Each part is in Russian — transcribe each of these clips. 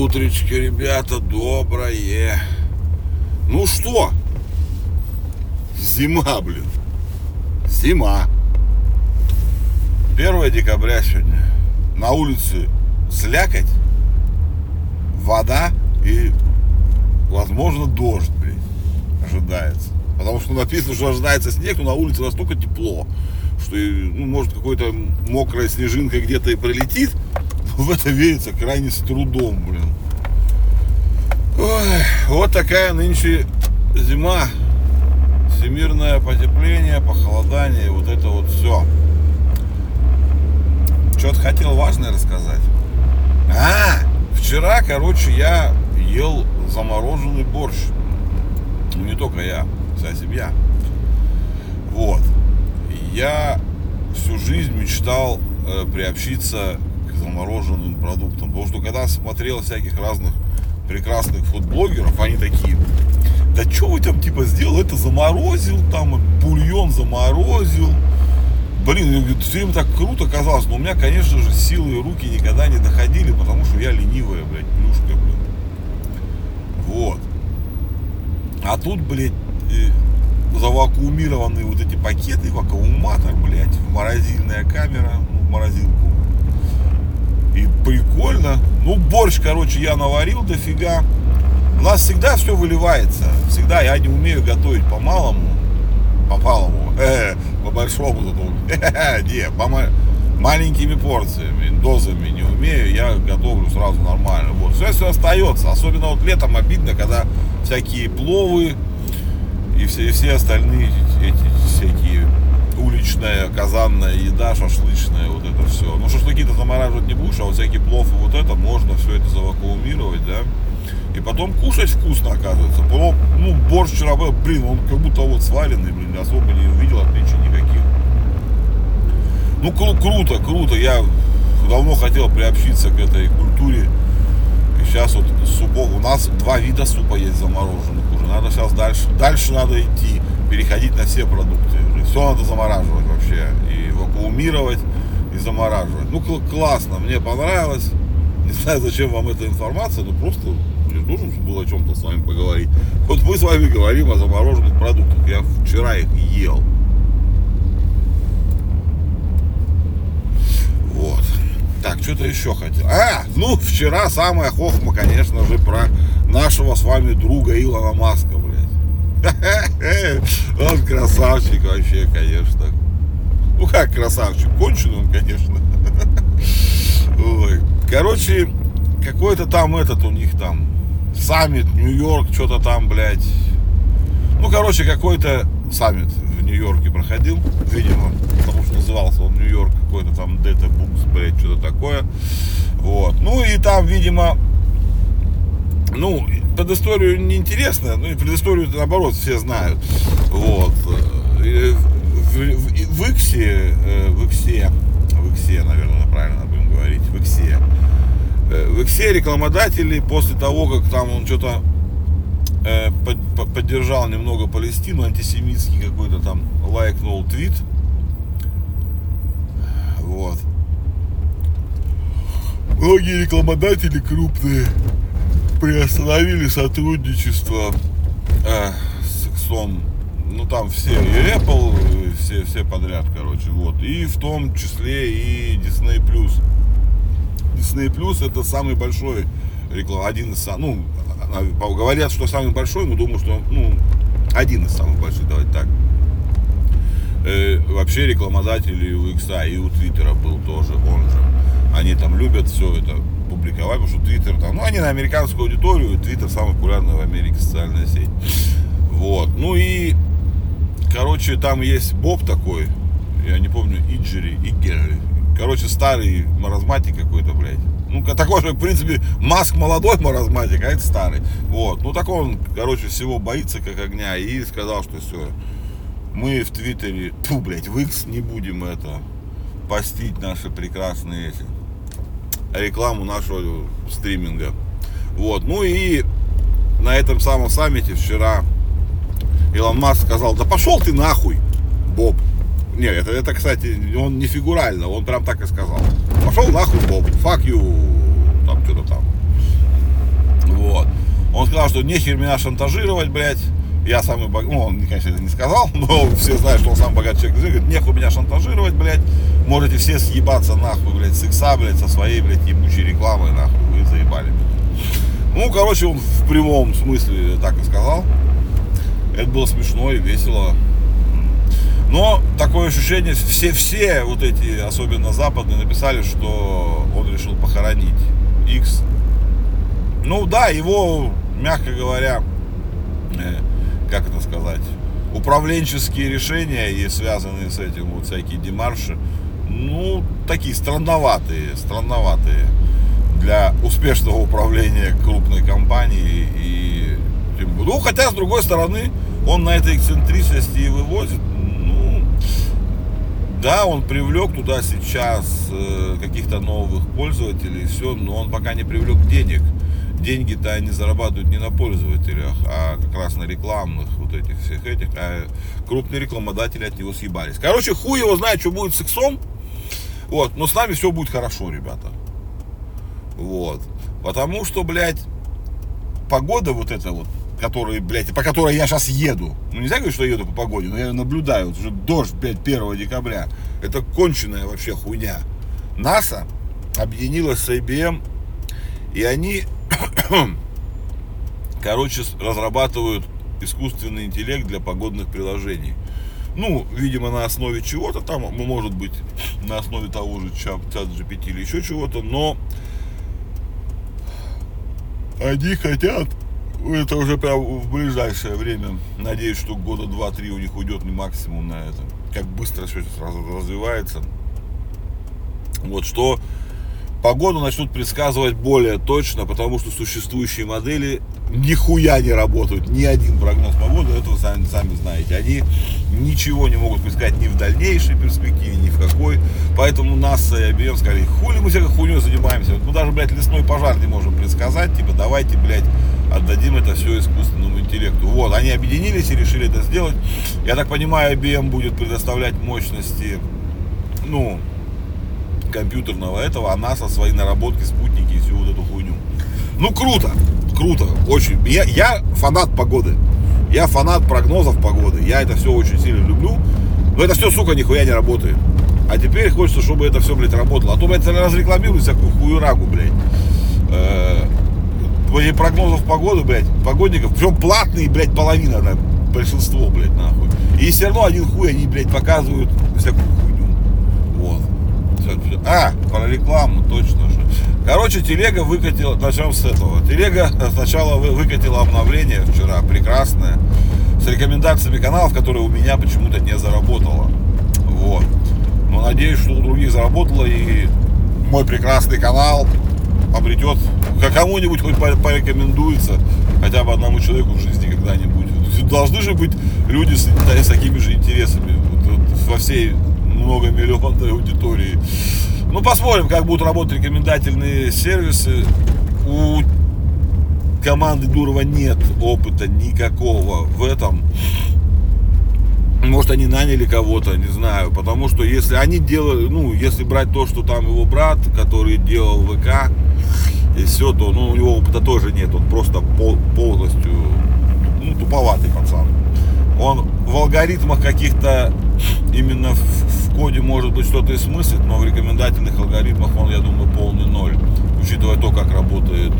Утречко, ребята, доброе. Ну что? Зима, блин. Зима. 1 декабря сегодня. На улице слякоть, вода и, возможно, дождь, блин, ожидается. Потому что написано, что ожидается снег, но на улице настолько тепло, что, ну, может, какой-то мокрая снежинка где-то и прилетит, в это верится крайне с трудом, блин. Ой, вот такая нынче зима. Всемирное потепление, похолодание, вот это вот все. Что-то хотел важное рассказать. А, вчера, короче, я ел замороженный борщ. Ну, не только я, вся семья. Вот. Я всю жизнь мечтал э, приобщиться замороженным продуктам. Потому что когда смотрел всяких разных прекрасных фудблогеров, они такие, да что вы там типа сделал, это заморозил, там бульон заморозил. Блин, все время так круто казалось, но у меня, конечно же, силы и руки никогда не доходили, потому что я ленивая, блядь, плюшка, блин. Вот. А тут, блядь, завакуумированные вот эти пакеты, вакууматор, блядь, морозильная камера, ну, в морозилку и прикольно. Ну, борщ, короче, я наварил дофига. У нас всегда все выливается. Всегда я не умею готовить по малому. По большому зато. Не, по маленькими порциями, дозами не умею. Я готовлю сразу нормально. Вот. Все, все остается. Особенно вот летом обидно, когда всякие пловы и все, и все остальные эти уличная, казанная еда, шашлычная, вот это все. Ну, шашлыки-то замораживать не будешь, а вот всякий плов и вот это можно все это завакуумировать, да. И потом кушать вкусно, оказывается. Ну, борщ вчера был, блин, он как будто вот сваренный, блин, особо не увидел отличий никаких. Ну, кру- круто, круто. Я давно хотел приобщиться к этой культуре. И сейчас вот супов, у нас два вида супа есть замороженных уже. Надо сейчас дальше, дальше надо идти, переходить на все продукты все надо замораживать вообще. И вакуумировать, и замораживать. Ну, классно, мне понравилось. Не знаю, зачем вам эта информация, но просто мне должен было о чем-то с вами поговорить. Вот мы с вами говорим о замороженных продуктах. Я вчера их ел. Вот. Так, что-то еще хотел. А, ну, вчера самая хохма, конечно же, про нашего с вами друга Илона Маска, Он красавчик вообще, конечно. Ну как красавчик, конченый он, конечно. Ой. Короче, какой-то там этот у них там саммит, Нью-Йорк, что-то там, блядь. Ну, короче, какой-то саммит в Нью-Йорке проходил, видимо, потому что назывался он Нью-Йорк какой-то там Дета Букс, блядь, что-то такое. Вот. Ну и там, видимо, ну, предысторию неинтересно, ну и предысторию наоборот все знают. Вот. В, в, в Иксе, э, в Иксе, в Иксе, наверное, правильно будем говорить, в Иксе. Э, в Иксе рекламодатели после того, как там он что-то э, поддержал немного Палестину, антисемитский какой-то там лайкнул твит. Вот. Многие рекламодатели крупные приостановили сотрудничество э, с Иксом. Ну там все, и Apple, все, все подряд, короче, вот. И в том числе и Disney Plus. Disney Plus это самый большой реклам, один из ну, говорят, что самый большой, но думаю, что, ну, один из самых больших, давайте так. Э, вообще рекламодатели у Икса и у Твиттера был тоже он же. Они там любят все это публиковать, потому что Твиттер там, ну, они на американскую аудиторию, Твиттер самая популярная в Америке социальная сеть. Вот. Ну и, короче, там есть Боб такой, я не помню, Иджери, Иггери. Короче, старый маразматик какой-то, блядь. Ну, такой же, в принципе, Маск молодой маразматик, а это старый. Вот. Ну, так он, короче, всего боится, как огня. И сказал, что все, мы в Твиттере, ту, блядь, в X не будем это постить наши прекрасные эти рекламу нашего стриминга. Вот. Ну и на этом самом саммите вчера Илон Маск сказал, да пошел ты нахуй, Боб. Нет, это, это, кстати, он не фигурально, он прям так и сказал. Пошел нахуй, Боб, fuck you, там что-то там. сказал, что нехер меня шантажировать, блядь. Я самый богатый, ну, он, конечно, это не сказал, но все знают, что он самый богатый человек. Говорит, нехуй меня шантажировать, блядь. Можете все съебаться нахуй, блядь, с икса, блядь, со своей, блядь, ебучей рекламой, нахуй, вы заебали. Ну, короче, он в прямом смысле так и сказал. Это было смешно и весело. Но такое ощущение, все, все вот эти, особенно западные, написали, что он решил похоронить X. Ну да, его, мягко говоря, э, как это сказать, управленческие решения и связанные с этим вот всякие демарши, ну, такие странноватые, странноватые для успешного управления крупной компанией и ну, хотя, с другой стороны, он на этой эксцентричности и вывозит. Ну, да, он привлек туда сейчас э, каких-то новых пользователей, все, но он пока не привлек денег деньги-то они зарабатывают не на пользователях, а как раз на рекламных вот этих всех этих, а крупные рекламодатели от него съебались. Короче, хуй его знает, что будет с иксом, вот, но с нами все будет хорошо, ребята. Вот. Потому что, блядь, погода вот эта вот, которая, блядь, по которой я сейчас еду. Ну, нельзя говорить, что я еду по погоде, но я наблюдаю. Вот уже дождь, блядь, 1 декабря. Это конченая вообще хуйня. НАСА объединилась с IBM, и они короче, разрабатывают искусственный интеллект для погодных приложений. Ну, видимо, на основе чего-то там, может быть, на основе того же чат GPT или еще чего-то, но они хотят, это уже прям в ближайшее время, надеюсь, что года два-три у них уйдет не максимум на это, как быстро все сразу развивается. Вот что погоду начнут предсказывать более точно, потому что существующие модели нихуя не работают. Ни один прогноз погоды, это вы сами, сами знаете. Они ничего не могут предсказать ни в дальнейшей перспективе, ни в какой. Поэтому НАСА и IBM сказали, хули мы всякой хуйней занимаемся. Мы даже, блядь, лесной пожар не можем предсказать. Типа, давайте, блядь, отдадим это все искусственному интеллекту. Вот, они объединились и решили это сделать. Я так понимаю, IBM будет предоставлять мощности, ну, компьютерного этого, а НАСА свои наработки, спутники и всю вот эту хуйню. Ну, круто, круто, очень. Я, я фанат погоды. Я фанат прогнозов погоды. Я это все очень сильно люблю. Но это все, сука, нихуя не работает. А теперь хочется, чтобы это все, блядь, работало. А то, блядь, разрекламируют всякую хуерагу, блядь. Э, прогнозов погоды, блядь, погодников. Причем платные, блядь, половина, да, большинство, блядь, нахуй. И все равно один хуй они, блядь, показывают всякую а, про рекламу, точно же. Короче, телега выкатила, начнем с этого. Телега сначала выкатила обновление вчера, прекрасное, с рекомендациями каналов, которые у меня почему-то не заработало. Вот. Но надеюсь, что у других заработало, и мой прекрасный канал обретет, кому-нибудь хоть порекомендуется, хотя бы одному человеку в жизни когда-нибудь. Должны же быть люди с, с такими же интересами во всей многомиллионной аудитории. Ну, посмотрим, как будут работать рекомендательные сервисы. У команды Дурова нет опыта никакого в этом. Может, они наняли кого-то, не знаю. Потому что если они делали, ну, если брать то, что там его брат, который делал ВК, и все, то ну, у него опыта тоже нет. Он просто пол, полностью ну, туповатый пацан. Он в алгоритмах каких-то именно в коде может быть что-то и смыслит, но в рекомендательных алгоритмах он, я думаю, полный ноль, учитывая то, как работает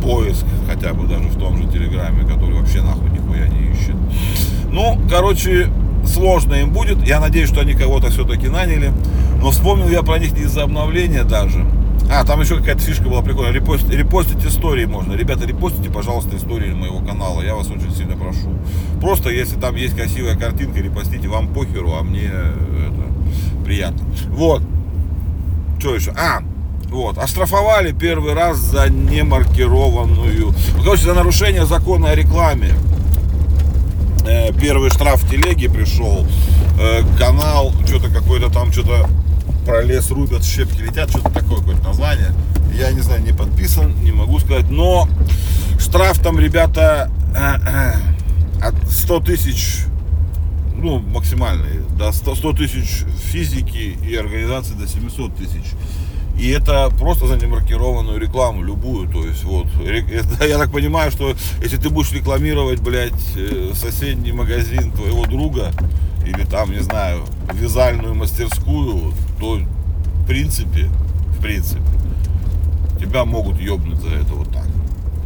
поиск, хотя бы даже в том же Телеграме, который вообще нахуй нихуя не ищет. Ну, короче, сложно им будет. Я надеюсь, что они кого-то все-таки наняли. Но вспомнил я про них не из-за обновления даже. А, там еще какая-то фишка была прикольная. Репост, репостить истории можно. Ребята, репостите, пожалуйста, истории моего канала. Я вас очень сильно прошу. Просто, если там есть красивая картинка, репостите. Вам похеру, а мне это приятно. Вот. Что еще? А, вот, оштрафовали первый раз за немаркированную, короче, за нарушение закона о рекламе. Э, первый штраф в телеге пришел, э, канал, что-то какой-то там, что-то про лес рубят, щепки летят, что-то такое какое-то название. Я не знаю, не подписан, не могу сказать, но штраф там, ребята, от 100 тысяч, ну, максимальный, до 100, 100 тысяч физики и организации до 700 тысяч. И это просто за немаркированную рекламу, любую. То есть, вот, я так понимаю, что если ты будешь рекламировать, блядь, э, соседний магазин твоего друга, или там, не знаю, вязальную мастерскую, то в принципе, в принципе, тебя могут ёбнуть за это вот так.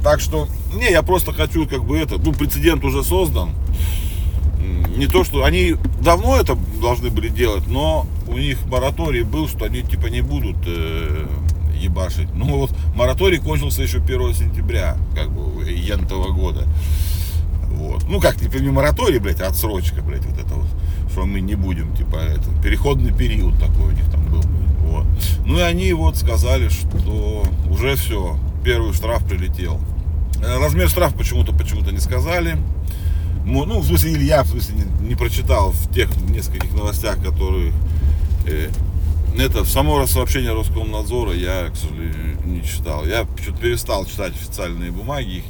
Так что, не, я просто хочу как бы это, ну, прецедент уже создан. Не то, что они давно это должны были делать, но у них мораторий был, что они типа не будут э, ебашить. Ну вот мораторий кончился еще 1 сентября, как бы, янтого года. Вот. Ну как, типа не мораторий, блядь, а отсрочка, блядь, вот это. Что мы не будем, типа, это, переходный период такой у них там был. Вот. Ну и они вот сказали, что уже все, первый штраф прилетел. Э, размер штрафа почему-то почему-то не сказали. Ну, в смысле, или я, в смысле, не, не прочитал в тех нескольких новостях, которые э, это само сообщение Роскомнадзора я, к сожалению, не читал. Я что-то перестал читать официальные бумаги их.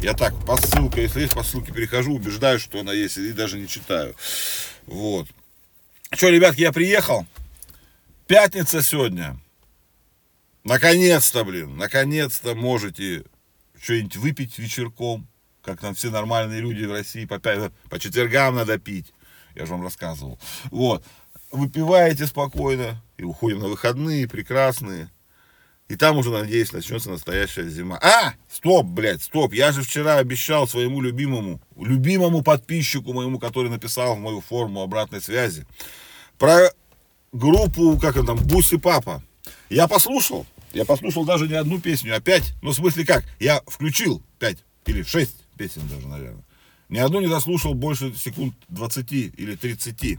Я так по ссылке, если есть по ссылке, перехожу, убеждаюсь, что она есть, и даже не читаю. Вот. Что, ребятки, я приехал. Пятница сегодня. Наконец-то, блин, наконец-то можете что-нибудь выпить вечерком, как там все нормальные люди в России по, 5, по четвергам надо пить. Я же вам рассказывал. Вот. Выпиваете спокойно и уходим на выходные прекрасные. И там уже, надеюсь, начнется настоящая зима. А! Стоп, блядь, стоп. Я же вчера обещал своему любимому, любимому подписчику моему, который написал в мою форму обратной связи, про группу, как он там, Буси Папа. Я послушал. Я послушал даже не одну песню, а пять. Ну, в смысле как? Я включил пять или шесть песен даже, наверное. Ни одну не заслушал больше секунд 20 или 30.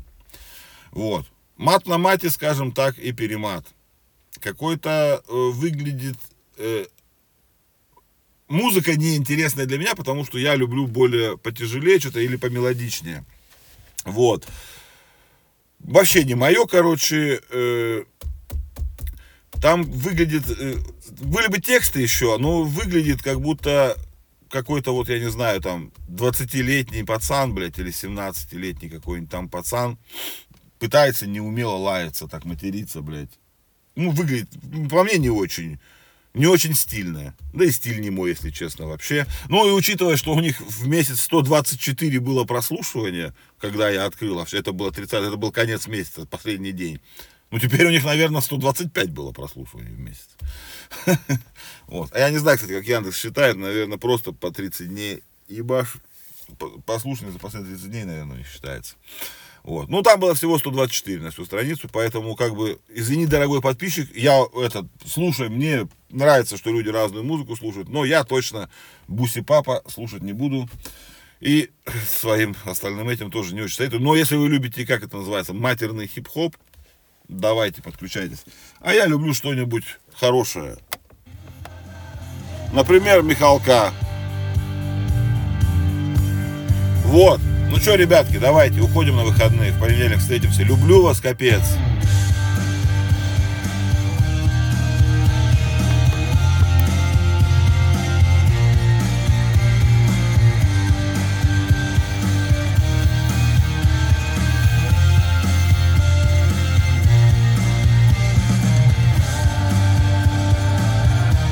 Вот. Мат на мате, скажем так, и перемат какой-то э, выглядит э, музыка неинтересная для меня, потому что я люблю более потяжелее что-то или помелодичнее. Вот. Вообще не мое, короче. Э, там выглядит... Э, были бы тексты еще, но выглядит как будто какой-то вот, я не знаю, там, 20-летний пацан, блядь, или 17-летний какой-нибудь там пацан пытается неумело лаяться, так материться, блядь ну, выглядит, по мне, не очень. Не очень стильная. Да и стиль не мой, если честно, вообще. Ну и учитывая, что у них в месяц 124 было прослушивание, когда я открыл, а это было 30, это был конец месяца, последний день. Ну, теперь у них, наверное, 125 было прослушиваний в месяц. Вот. А я не знаю, кстати, как Яндекс считает, наверное, просто по 30 дней ебаш. Послушание за последние 30 дней, наверное, не считается. Вот. Ну, там было всего 124 на всю страницу, поэтому, как бы, извини, дорогой подписчик, я это слушаю, мне нравится, что люди разную музыку слушают, но я точно Буси Папа слушать не буду. И своим остальным этим тоже не очень советую. Но если вы любите, как это называется, матерный хип-хоп, давайте, подключайтесь. А я люблю что-нибудь хорошее. Например, Михалка. Вот. Ну что, ребятки, давайте, уходим на выходные. В понедельник встретимся. Люблю вас, капец.